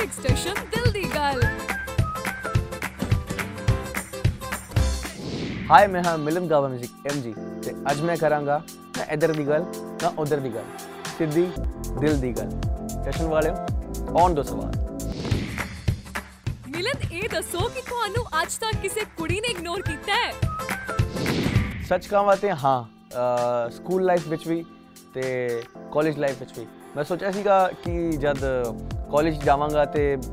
Music station ਦਿਲ ਦੀ ਗੱਲ high ਮੈਂ ਹਾਂ ਮਿਲਨ ਗਾਵਾ ਮਿਊਜ਼ਿਕ ਐਮਜੀ ਤੇ ਅੱਜ ਮੈਂ ਕਰਾਂਗਾ ਨਾ ਇਧਰ ਦੀ ਗੱਲ ਨਾ ਉਧਰ ਦੀ ਗੱਲ ਸਿੱਧੀ ਦਿਲ ਦੀ ਗੱਲ ਸਟੇਸ਼ਨ ਵਾਲਿਓ ਔਨ ਦੋ ਸਵਾਲ ਮਿਲਨ ਇਹ ਦੱਸੋ ਕਿ ਤੁਹਾਨੂੰ ਅੱਜ ਤੱਕ ਕਿਸੇ ਕੁੜੀ ਨੇ ਇਗਨੋਰ ਕੀਤਾ ਹੈ ਸੱਚ ਕਹਾਂ ਤੇ ਹਾਂ ਸਕੂਲ ਲਾਈਫ ਵਿੱਚ ਵੀ ਤੇ ਕਾਲਜ ਲਾਈਫ ਵਿੱਚ ਵੀ ਮੈਂ ਸੋਚਿਆ ਸੀਗਾ ਕਿ ਜਦ ਕਾਲਜ ਜਾਵਾਂਗਾ ਤੇ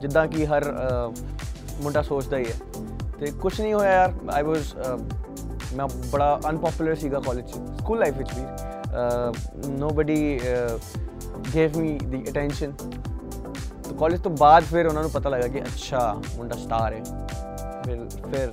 ਜਿੱਦਾਂ ਕਿ ਹਰ ਮੁੰਡਾ ਸੋਚਦਾ ਹੀ ਹੈ। ਤੇ ਕੁਝ ਨਹੀਂ ਹੋਇਆ ਯਾਰ ਆਈ ਵਾਸ ਮੈਂ ਬੜਾ ਅਨਪਪੂਲਰ ਸੀਗਾ ਕਾਲਜ ਸਕੂਲ ਲਾਈਫ ਵਿੱਚ ਵੀ। Nobody gave me the attention ਤੇ ਕਾਲਜ ਤੋਂ ਬਾਅਦ ਫਿਰ ਉਹਨਾਂ ਨੂੰ ਪਤਾ ਲੱਗਾ ਕਿ ਅੱਛਾ, ਮੁੰਡਾ ਸਟਾਰ ਹੈ। ਫਿਰ ਫਿਰ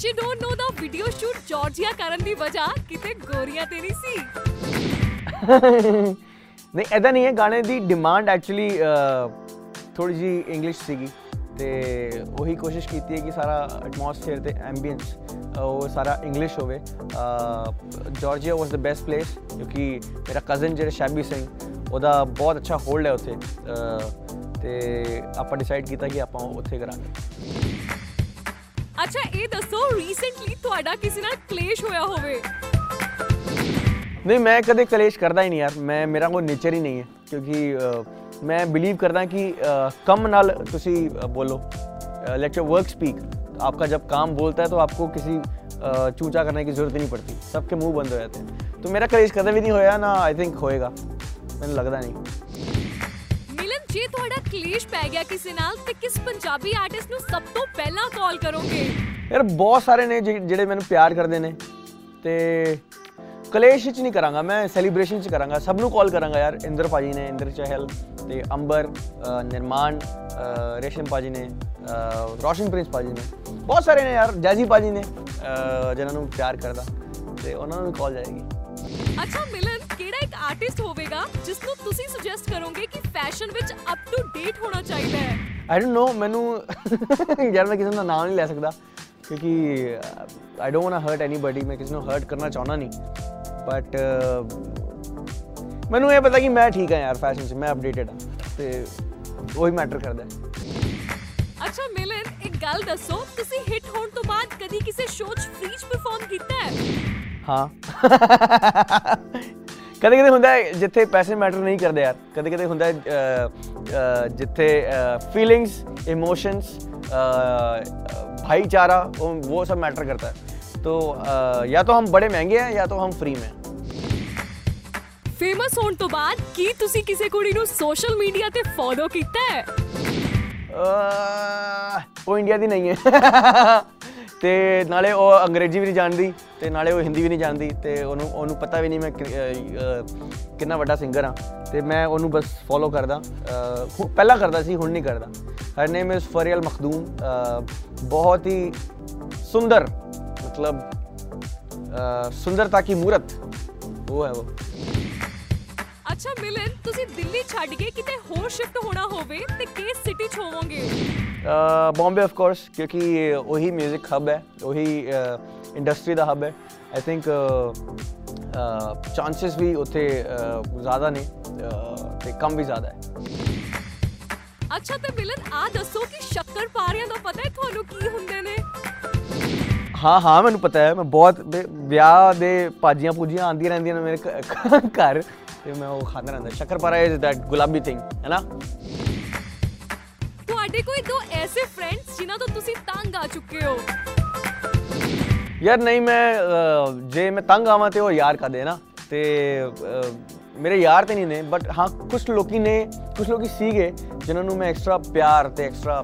ਸ਼ੀ ਡੋਨਟ ਨੋ ਦਾ ਵੀਡੀਓ ਸ਼ੂਟ ਜਾਰਜੀਆ ਕਰਨ ਦੀ ਵਜ੍ਹਾ ਕਿਤੇ ਗੋਰੀਆਂ ਤੇ ਨਹੀਂ ਸੀ। ਨਹੀਂ ਐਦਾਂ ਨਹੀਂ ਹੈ ਗਾਣੇ ਦੀ ਡਿਮਾਂਡ ਐਕਚੁਅਲੀ ਥੋੜੀ ਜੀ ਇੰਗਲਿਸ਼ ਸੀਗੀ। ਤੇ ਉਹੀ ਕੋਸ਼ਿਸ਼ ਕੀਤੀ ਹੈ ਕਿ ਸਾਰਾ ਐਟਮੋਸਫੇਅਰ ਤੇ ਐਂਬੀਐਂਸ ਉਹ ਸਾਰਾ ਇੰਗਲਿਸ਼ ਹੋਵੇ। Georgia was the best place ਕਿਉਂਕਿ ਮੇਰਾ ਕਜ਼ਨ ਜਿਹੜਾ ਸ਼ੈਬੀ ਸਿੰਘ ਉਹਦਾ ਬਹੁਤ ਅੱਛਾ ਹੋਲਡ ਹੈ ਉੱਥੇ। ਅਹ, ਤੇ ਆਪਾਂ ਡਿਸਾਈਡ ਕੀਤਾ ਕਿ ਆਪਾਂ ਉੱਥੇ ਕਰਾਂਗੇ। ਅੱਛਾ ਇਹ ਦੱਸੋ ਰੀਸੈਂਟਲੀ ਤੁਹਾਡਾ ਕਿਸੇ ਨਾਲ ਕਲੇਸ਼ ਹੋਇਆ ਹੋਵੇ ਨਹੀਂ ਮੈਂ ਕਦੇ ਕਲੇਸ਼ ਕਰਦਾ ਹੀ ਨਹੀਂ ਯਾਰ ਮੈਂ ਮੇਰਾ ਕੋਈ ਨੇਚਰ ਹੀ ਨਹੀਂ ਹੈ ਕਿਉਂਕਿ ਅ, ਮੈਂ ਬਿਲੀਵ ਕਰਦਾ ਕਿ ਅ, ਕੰਮ ਨਾਲ ਤੁਸੀਂ ਅ, बोलो लेट योर वर्क स्पीक आपका जब काम बोलता है तो आपको किसी अ, चूचा करने की जरूरत ही नहीं पड़ती सबके मुंह बंद हो जाते हैं तो मेरा कलेश कदम भी नहीं होया ना आई थिंक होएगा मैंने लगता नहीं ਮਿਲਨ ਜੇ ਤੁਹਾਡਾ ਕਲੇਸ਼ ਪੈ ਗਿਆ ਕਿਸੇ ਨਾਲ ਤੇ ਕਿਸ ਪੰਜਾਬੀ ਆਰਟਿਸਟ ਨੂੰ ਸਭ ਤੋਂ ਪਹਿਲਾਂ ਕਾਲ ਕਰੋਗੇ? ਯਾਰ ਬਹੁਤ ਸਾਰੇ ਨੇ ਜਿਹੜੇ ਮੈਨੂੰ ਪਿਆਰ ਕਰਦੇ ਨੇ ਤੇ ਕਲੇਸ਼ ਵਿੱਚ ਨਹੀਂ ਕਰਾਂਗਾ ਮੈਂ ਸੈਲੀਬ੍ਰੇਸ਼ਨ ਚ ਕਰਾਂਗਾ ਸਭ ਨੂੰ ਕਾਲ ਕਰਾਂਗਾ ਯਾਰ। ਇੰਦਰ ਭਾਜੀ ਨੇ ਇੰਦਰ ਚਹਿਲ ਤੇ ਅੰਬਰ ਨਿਰਮਾਨ ਰੇਸ਼ਮ ਭਾਜੀ ਨੇ ਰੋਸ਼ਨ ਪ੍ਰਿੰਸ ਭਾਜੀ ਨੇ। ਬਹੁਤ ਸਾਰੇ ਨੇ ਯਾਰ ਜੈਜੀ ਭਾਜੀ ਨੇ ਜਿਨ੍ਹਾਂ ਨੂੰ ਪਿਆਰ ਕਰਦਾ ਤੇ ਉਹਨਾਂ ਨੂੰ ਕਾਲ ਜਾਏਗੀ। ਅੱਛਾ ਮਿਲਨ ਕਿਹੜਾ ਇੱਕ ਆਰਟਿਸਟ ਹੋਵੇਗਾ ਜਿਸ ਨੂੰ ਤੁਸੀਂ ਸੁਜੈਸਟ ਕਰੋਗੇ ਫੈਸ਼ਨ ਵਿੱਚ ਅਪ ਟੂ ਡੇਟ ਹੋਣਾ ਚਾਹੀਦਾ ਹੈ ਆਈ ਡੋਨਟ ਨੋ ਮੈਨੂੰ ਯਾਰ ਮੈਂ ਕਿਸੇ ਦਾ ਨਾਮ ਨਹੀਂ ਲੈ ਸਕਦਾ ਕਿਉਂਕਿ I don't want hurt anybody ਮੈਂ ਕਿਸੇ ਨੂੰ ਹਰਟ ਕਰਨਾ ਚਾਹੁੰਦਾ ਨਹੀਂ ਬਟ ਮੈਨੂੰ ਇਹ ਪਤਾ ਕਿ ਮੈਂ ਠੀਕ ਹਾਂ ਯਾਰ ਫੈਸ਼ਨ 'ਚ ਮੈਂ ਅਪਡੇਟਡ ਹਾਂ ਤੇ ਉਹੀ ਮੈਟਰ ਕਰਦਾ ਹੈ ਅੱਛਾ ਮਿਲਨ ਇੱਕ ਗੱਲ ਦੱਸੋ ਤੁਸੀਂ ਹਿੱਟ ਹੋਣ ਤੋਂ ਬਾਅਦ ਕਦੀ ਕਿਸੇ ਸ਼ੋਅ 'ਚ ਫ੍ਰੀ 'ਚ ਪਰਫਾਰਮ ਕੀਤਾ ਹੈ ਹਾਂ कद कद हों जिथे पैसे मैटर नहीं करते यार कद कद हों जिथे फीलिंग्स इमोशंस भाईचारा वो सब मैटर करता है। तो आ, या तो हम बड़े महँगे हैं या तो हम फ्री में फ़ेमस होने तो बाद की कुड़ी नु सोशल मीडिया ते फॉलो कीता है? आ, वो इंडिया की नहीं है। ਤੇ ਨਾਲੇ ਉਹ ਅੰਗਰੇਜ਼ੀ ਵੀ ਨਹੀਂ ਜਾਣਦੀ ਤੇ ਨਾਲੇ ਉਹ ਹਿੰਦੀ ਵੀ ਨਹੀਂ ਜਾਣਦੀ ਤੇ ਉਹਨੂੰ ਉਹਨੂੰ ਪਤਾ ਵੀ ਨਹੀਂ ਮੈਂ ਕਿੰਨਾ ਵੱਡਾ ਸਿੰਗਰ ਆ ਤੇ ਮੈਂ ਉਹਨੂੰ ਬਸ ਫੋਲੋ ਕਰਦਾ। ਪਹਿਲਾਂ ਕਰਦਾ ਸੀ, ਹੁਣ ਨਹੀਂ ਕਰਦਾ। ਹਰ ਨੇਮ ਇਸ ਫਰੀਅਲ ਮਖਦੂਮ ਬਹੁਤ ਹੀ ਸੁੰਦਰ, ਮਤਲਬ ਸੁੰਦਰਤਾ ਕੀ ਮੂਰਤ। ਉਹ ਹੈ ਉਹ। ਅੱਛਾ ਮਿਲਨ ਤੁਸੀਂ ਦਿੱਲੀ ਛੱਡ ਕੇ ਕਿਤੇ ਹੋਰ ਸ਼ਿਫਟ ਹੋਣਾ ਹੋਵੇ ਤੇ ਕਿਸ ਸਿਟੀ ਚ ਹੋਵੋਗੇ ਬੰਬੇ ਆਫ ਕੋਰਸ ਕਿਉਂਕਿ ਉਹੀ 뮤직 ਹਬ ਹੈ ਉਹੀ ਇੰਡਸਟਰੀ ਦਾ ਹਬ ਹੈ ਆਈ ਥਿੰਕ ਚਾਂਸਸ ਵੀ ਉੱਥੇ ਜ਼ਿਆਦਾ ਨੇ ਤੇ ਕੰਮ ਵੀ ਜ਼ਿਆਦਾ ਹੈ ਅੱਛਾ ਤੇ ਮਿਲਨ ਆ ਦੱਸੋ ਕਿ ਸ਼ੱਕਰ ਪਾਰਿਆਂ ਦਾ ਪਤਾ ਹੈ ਤੁਹਾਨੂੰ ਕੀ ਹੁੰਦੇ ਨੇ ਹਾਂ ਹਾਂ ਮੈਨੂੰ ਪਤਾ ਹੈ ਮੈਂ ਬਹੁਤ ਵਿਆਹ ਦੇ ਪਾਜੀਆਂ ਪੂਜੀਆਂ ਆਂਦੀਆਂ ਰਹਿੰਦੀਆਂ ਨੇ ਮੇਰੇ ਘਰ ਤੇ ਮੈਂ ਉਹ ਖਾਂਦਾ ਰਹਿੰਦਾ ਸ਼ੱਕਰਪਾਰਾ ਇਜ਼ ਦੈਟ ਗੁਲਾਬੀ ਥਿੰਗ ਹੈ ਨਾ ਤੁਹਾਡੇ ਕੋਈ ਦੋ ਐਸੇ ਫਰੈਂਡਸ ਜਿਨ੍ਹਾਂ ਤੋਂ ਤੁਸੀਂ ਤੰਗ ਆ ਚੁੱਕੇ ਹੋ ਯਾਰ ਨਹੀਂ ਮੈਂ ਅਹ, ਜੇ ਮੈਂ ਤੰਗ ਆਵਾਂ ਤੇ ਉਹ ਯਾਰ ਕਦੇ ਨਾ ਤੇ ਅਹ, ਮੇਰੇ ਯਾਰ ਤੇ ਨਹੀਂ ਨੇ ਬਟ ਹਾਂ ਕੁਝ ਲੋਕੀ ਨੇ ਕੁਝ ਲੋਕੀ ਸੀਗੇ ਜਿਨ੍ਹਾਂ ਨੂੰ ਮੈਂ ਐਕਸਟਰਾ ਪਿਆਰ ਤੇ ਐਕਸਟਰਾ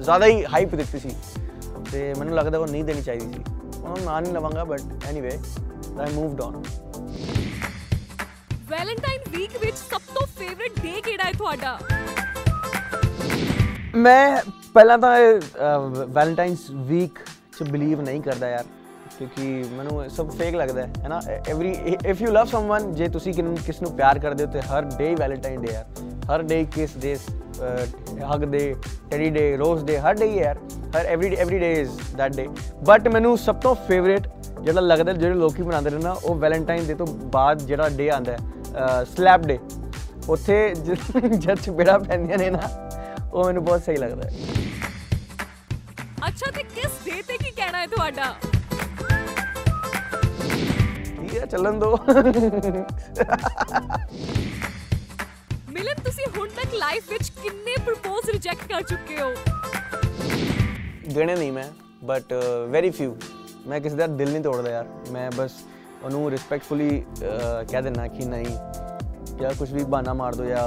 ਜ਼ਿਆਦਾ ਹੀ ਹਾਈਪ ਦਿੱਤੀ ਸੀ ਤੇ ਮੈਨੂੰ ਲੱਗਦਾ ਉਹ ਨਹੀਂ ਦੇਣੀ ਚਾਹੀਦੀ ਸੀ ਉਹਨਾਂ ਨੂੰ ਨਾਂ ਨਹੀਂ ਲਵਾਂਗਾ but anyway I moved on Valentine week ਵਿੱਚ ਸਭ ਤੋਂ ਫੇਵਰਿਟ ਡੇ ਕਿਹੜਾ ਹੈ ਤੁਹਾਡਾ? ਮੈਂ ਪਹਿਲਾਂ ਤਾਂ ਵੈਲੈਂਟਾਈਨਸ ਵੀਕ ਚ ਬਿਲੀਵ ਨਹੀਂ ਕਰਦਾ ਯਾਰ, ਕਿਉਂਕਿ ਮੈਨੂੰ ਸਭ ਫੇਕ ਲੱਗਦਾ ਹੈ ਹੈ ਨਾ? Every if you love someone ਜੇ ਤੁਸੀਂ ਕਿਨ- ਕਿਸ ਨੂੰ ਪਿਆਰ ਕਰਦੇ ਹੋ, ਤੇ ਹਰ ਡੇ ਵੈਲੈਂਟਾਈਨ ਡੇ ਯਾਰ। ਹਰ ਡੇ ਕਿਸ ਦੇ ਹਗ ਡੇ ਟੈਡੀ ਡੇ ਰੋਜ਼ ਡੇ ਹਰ ਡੇ ਯਾਰ। ਹਰ every every day is that day but ਮੈਨੂੰ ਸਭ ਤੋਂ ਫੇਵਰੇਟ ਜਿਹੜਾ ਲੱਗਦਾ, ਜਿਹੜੇ ਲੋਕੀ ਮਨਾਉਂਦੇ ਨੇ ਨਾ, ਉਹ ਵੈਲੈਂਟਾਈਨ ਡੇ ਤੋਂ ਬਾਅਦ ਜਿਹੜਾ ਡੇ ਆਂਦਾ ਹੈ ਸਲੈਪ ਡੇ ਉੱਥੇ ਜ- ਜਦ ਚਪੇੜਾ ਪੈਂਦੀਆਂ ਨੇ ਨਾ ਉਹ ਮੈਨੂੰ ਬਹੁਤ ਸਹੀ ਲੱਗਦਾ ਹੈ ਅੱਛਾ ਤੇ ਕਿਸ ਡੇ ਤੇ ਕੀ ਕਹਿਣਾ ਹੈ ਤੁਹਾਡਾ ਠੀਕ ਹੈ ਚੱਲਣ ਦੋ ਮਿਲਨ ਤੁਸੀਂ ਹੁਣ ਤੱਕ ਲਾਈਫ ਵਿੱਚ ਕਿੰਨੇ ਪ੍ਰਪੋਜ਼ ਰਿਜੈਕਟ ਕਰ ਚੁੱਕੇ ਹੋ ਗਿਣੇ ਨਹੀਂ ਮੈਂ ਬਟ ਵੈਰੀ ਫਿਊ ਮੈਂ ਕਿਸੇ ਦਾ ਦਿਲ ਨਹੀਂ ਤੋੜਦਾ ਯਾਰ ਮੈਂ ਬਸ ਉਹਨੂੰ ਰਿਸਪੈਕਟਫੁਲੀ ਕਹਿ ਦਿੰਦਾ ਕਿ ਨਹੀਂ ਜਾਂ ਕੁਝ ਵੀ ਬਹਾਨਾ ਮਾਰ ਦੋ ਜਾਂ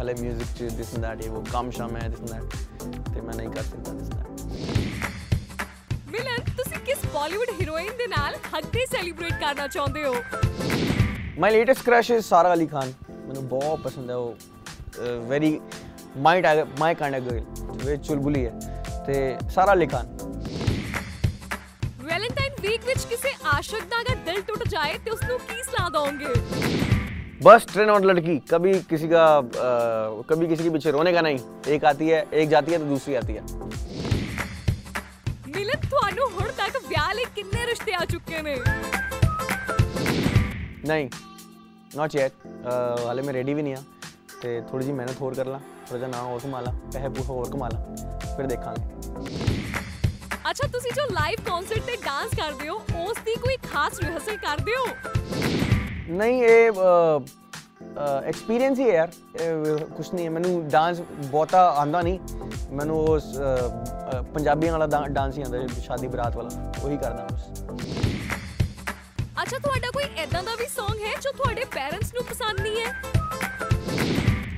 ਹਲੇ 뮤직 ਚ ਦਿਸ ਐਂਡ ਦੈਟ ਇਹ ਉਹ ਕੰਮ ਸ਼ਾਮ ਹੈ ਦਿਸ ਐਂਡ ਦੈਟ ਤੇ ਮੈਂ ਨਹੀਂ ਕਰ ਸਕਦਾ ਦਿਸ ਐਂਡ ਮਿਲਨ ਤੁਸੀਂ ਕਿਸ ਬਾਲੀਵੁੱਡ ਹੀਰੋਇਨ ਦੇ ਨਾਲ ਹੱਕ ਡੇ ਸੈਲੀਬ੍ਰੇਟ ਕਰਨਾ ਚਾਹੁੰਦੇ ਹੋ ਮਾਈ ਲੇਟੈਸਟ ਕ੍ਰਸ਼ ਇਜ਼ ਸਾਰਾ ਅਲੀ ਖਾਨ ਮੈਨੂੰ ਬਹੁਤ ਪਸੰਦ ਹੈ ਉਹ very my my kind of girl ਵੇ ਚੁਲਬੁਲੀ ਹੈ ਤੇ ਸਾਰਾ ਅਲੀ ਖਾਨ ਵੈਲੈਂਟਾਈਨ ਵੀਕ ਵਿੱਚ ਕਿਸੇ ਆਸ਼ਿਕ ਦਾ ਅਗਰ ਦਿਲ ਟੁੱਟ ਜਾਏ ਤੇ ਉਸ ਨੂੰ ਕੀ ਸਲਾਹ ਦੋਗੇ बस ट्रेन और लड़की कभी किसी का अ, कभी किसी के पीछे रोने का नहीं एक आती है एक जाती है तो दूसरी आती है ਮਿਲਨ ਤੁਹਾਨੂੰ ਹੁਣ ਤੱਕ ਵਿਆਹ ਲਈ ਕਿੰਨੇ ਰਿਸ਼ਤੇ ਆ ਚੁੱਕੇ ਨੇ नहीं नॉट येट हाले मैं रेडी भी नहीं हाँ ਤੇ ਥੋੜੀ ਜੀ ਮਿਹਨਤ ਹੋਰ ਕਰ ਲਾਂ ਥੋੜਾ ਜਿਹਾ ਨਾਂ ਹੋਰ ਕਮਾ ਲਾਂ ਪੈਸੇ ਪੂਸੇ ਹੋਰ ਕਮਾ ਲਾਂ ਫਿਰ ਦੇਖਾਂਗੇ ਅੱਛਾ ਤੁਸੀਂ ਜੋ ਲਾਈਵ ਕਨਸਰਟ ਤੇ ਡਾਂਸ ਕਰਦੇ ਹੋ ਉਸ ਦੀ ਕੋਈ ਖਾਸ ਰਿਹਰਸਲ ਕਰਦੇ ਹੋ? ਨਹੀਂ ਇਹ ਐਕਸਪੀਰੀਅੰਸ ਹੀ ਹੈ ਯਾਰ। ਕੁਛ ਨਹੀਂ ਮੈਨੂੰ ਡਾਂਸ ਬਹੁਤਾ ਆਂਦਾ ਨਹੀਂ। ਮੈਨੂੰ ਉਸ ਪੰਜਾਬੀਆਂ ਵਾਲਾ ਡਾਂਸ ਹੀ ਆਂਦਾ ਸ਼ਾਦੀ ਬਰਾਤ ਵਾਲਾ। ਉਹੀ ਕਰਦਾ ਬਸ। ਅੱਛਾ ਤੁਹਾਡਾ ਕੋਈ ਐਦਾਂ ਦਾ ਵੀ Song ਹੈ ਜੋ ਤੁਹਾਡੇ ਪੇਰੈਂਟਸ ਨੂੰ ਪਸੰਦ ਨਹੀਂ ਹੈ?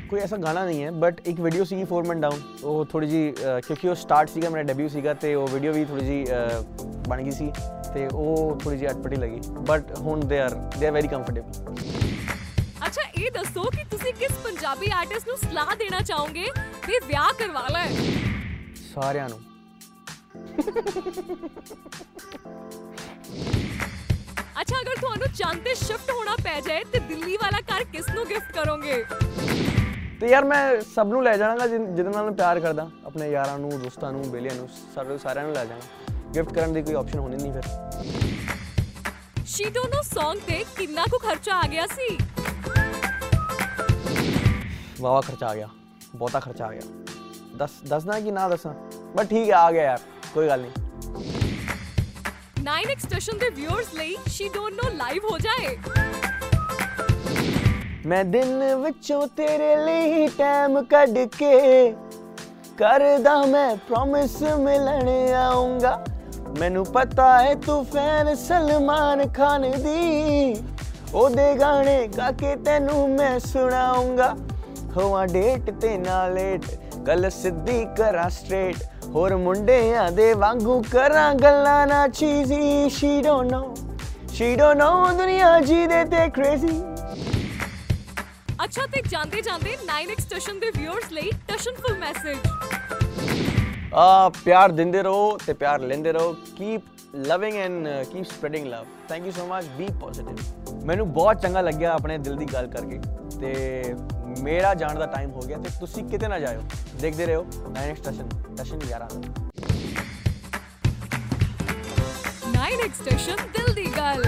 ਕੋਈ ਐਸਾ ਗਾਣਾ ਨਹੀਂ ਹੈ ਬਟ ਇੱਕ ਵੀਡੀਓ ਸੀਗੀ 4 ਮਨ ਡਾਊਨ ਉਹ ਥੋੜੀ ਜੀ ਕਿਉਂਕਿ ਉਹ ਸਟਾਰਟ ਸੀਗਾ ਮੇਰਾ ਡੈਬਿਊ ਸੀਗਾ ਤੇ ਉਹ ਵੀਡੀਓ ਵੀ ਥੋੜੀ ਜੀ ਬਣ ਗਈ ਸੀ ਤੇ ਉਹ ਥੋੜੀ ਜੀ ਅਟਪਟੀ ਲੱਗੀ ਬਟ ਹੁਣ they are they are very comfortable ਅੱਛਾ ਇਹ ਦੱਸੋ ਕਿ ਤੁਸੀਂ ਕਿਸ ਪੰਜਾਬੀ ਆਰਟਿਸਟ ਨੂੰ ਸਲਾਹ ਦੇਣਾ ਚਾਹੋਗੇ ਵੀ ਵਿਆਹ ਕਰਵਾ ਲੈ ਸਾਰਿਆਂ ਨੂੰ ਅੱਛਾ ਅਗਰ ਤੁਹਾਨੂੰ ਚੰਦ ਤੇ ਸ਼ਿਫਟ ਹੋਣਾ ਪੈ ਜਾਏ ਤੇ ਦਿੱਲੀ ਵਾਲਾ ਘਰ ਕਿਸ ਨੂੰ ਗਿਫਟ ਕਰੋਗੇ ਤੇ ਯਾਰ ਮੈਂ ਸਭ ਨੂੰ ਲੈ ਜਾਣਾਗਾ ਜਿਹਦੇ ਨਾਲ ਮੈਂ ਪਿਆਰ ਕਰਦਾ। ਆਪਣੇ ਯਾਰਾਂ ਨੂੰ ਦੋਸਤਾਂ ਨੂੰ ਬੇਲੀਆਂ ਨੂੰ ਸਾਰੇ ਸਾਰਿਆਂ ਨੂੰ ਲੈ ਜਾਣਾ। ਗਿਫਟ ਕਰਨ ਦੀ ਕੋਈ ਆਪਸ਼ਨ ਹੋਣੀ ਨਹੀਂ ਫਿਰ। ਸ਼ੀ ਡੋਨਟ ਨੋ Song ਤੇ ਕਿੰਨਾ ਕੁ ਖਰਚਾ ਆ ਗਿਆ ਸੀ? ਵਾਵਾ ਖਰਚਾ ਆ ਗਿਆ। ਬਹੁਤਾ ਖਰਚਾ ਆ ਗਿਆ। ਦੱਸ ਦੱਸਣਾ ਕਿ ਨਾ ਦੱਸਾਂ? ਬਟ ਠੀਕ ਹੈ ਆ ਗਿਆ ਯਾਰ। ਕੋਈ ਗੱਲ ਨਹੀਂ। 9x ਸਟੇਸ਼ਨ ਦੇ ਵਿਊਅਰਸ ਲਈ ਸ਼ੀ ਡੋਨਟ ਨੋ ਲਾਈਵ ਹੋ ਜਾਏ। ਮੈਂ ਦਿਨ ਵਿੱਚੋਂ ਤੇਰੇ ਲਈ ਟਾਈਮ ਕੱਢ ਕੇ ਕਰਦਾ ਮੈਂ ਪ੍ਰੋਮਿਸ ਮਿਲਣ ਆਉਂਗਾ ਮੈਨੂੰ ਪਤਾ ਹੈ ਤੂੰ ਫੈਨ ਸਲਮਾਨ ਖਾਨ ਦੀ। ਉਹਦੇ ਗਾਣੇ ਗਾ ਕੇ ਤੈਨੂੰ ਮੈਂ ਸੁਣਾਉਂਗਾ ਹੋਵਾਂ ਡੇਟ ਤੇ ਨਾ ਲੇਟ ਗੱਲ ਸਿੱਧੀ ਕਰਾਂ ਸਟ੍ਰੇਟ ਹੋਰ ਮੁੰਡਿਆਂ ਦੇ ਵਾਂਗੂ ਕਰਾਂ ਗੱਲਾਂ ਨਾ ਚੀਜ਼ੀ she don't know she don't know ਦੁਨੀਆ ਜੀਦੇ ਤੇ ਕ੍ਰੇਜ਼ੀ ਅੱਛਾ ਤੇ ਜਾਂਦੇ ਜਾਂਦੇ 9x ਸਟੇਸ਼ਨ ਦੇ ਵਿਊਅਰਸ ਲਈ ਟਸ਼ਨਫੁਲ ਮੈਸੇਜ ਆ ਪਿਆਰ ਦਿੰਦੇ ਰਹੋ ਤੇ ਪਿਆਰ ਲੈਂਦੇ ਰਹੋ keep loving and keep spreading love thank you so much be positive ਮੈਨੂੰ ਬਹੁਤ ਚੰਗਾ ਲੱਗਿਆ ਆਪਣੇ ਦਿਲ ਦੀ ਗੱਲ ਕਰਕੇ ਤੇ ਮੇਰਾ ਜਾਣ ਦਾ ਟਾਈਮ ਹੋ ਗਿਆ ਤੇ ਤੁਸੀਂ ਕਿਤੇ ਨਾ ਜਾਇਓ ਦੇਖਦੇ ਰਹੋ next station station 11 9x station ਦਿਲ ਦੀ ਗੱਲ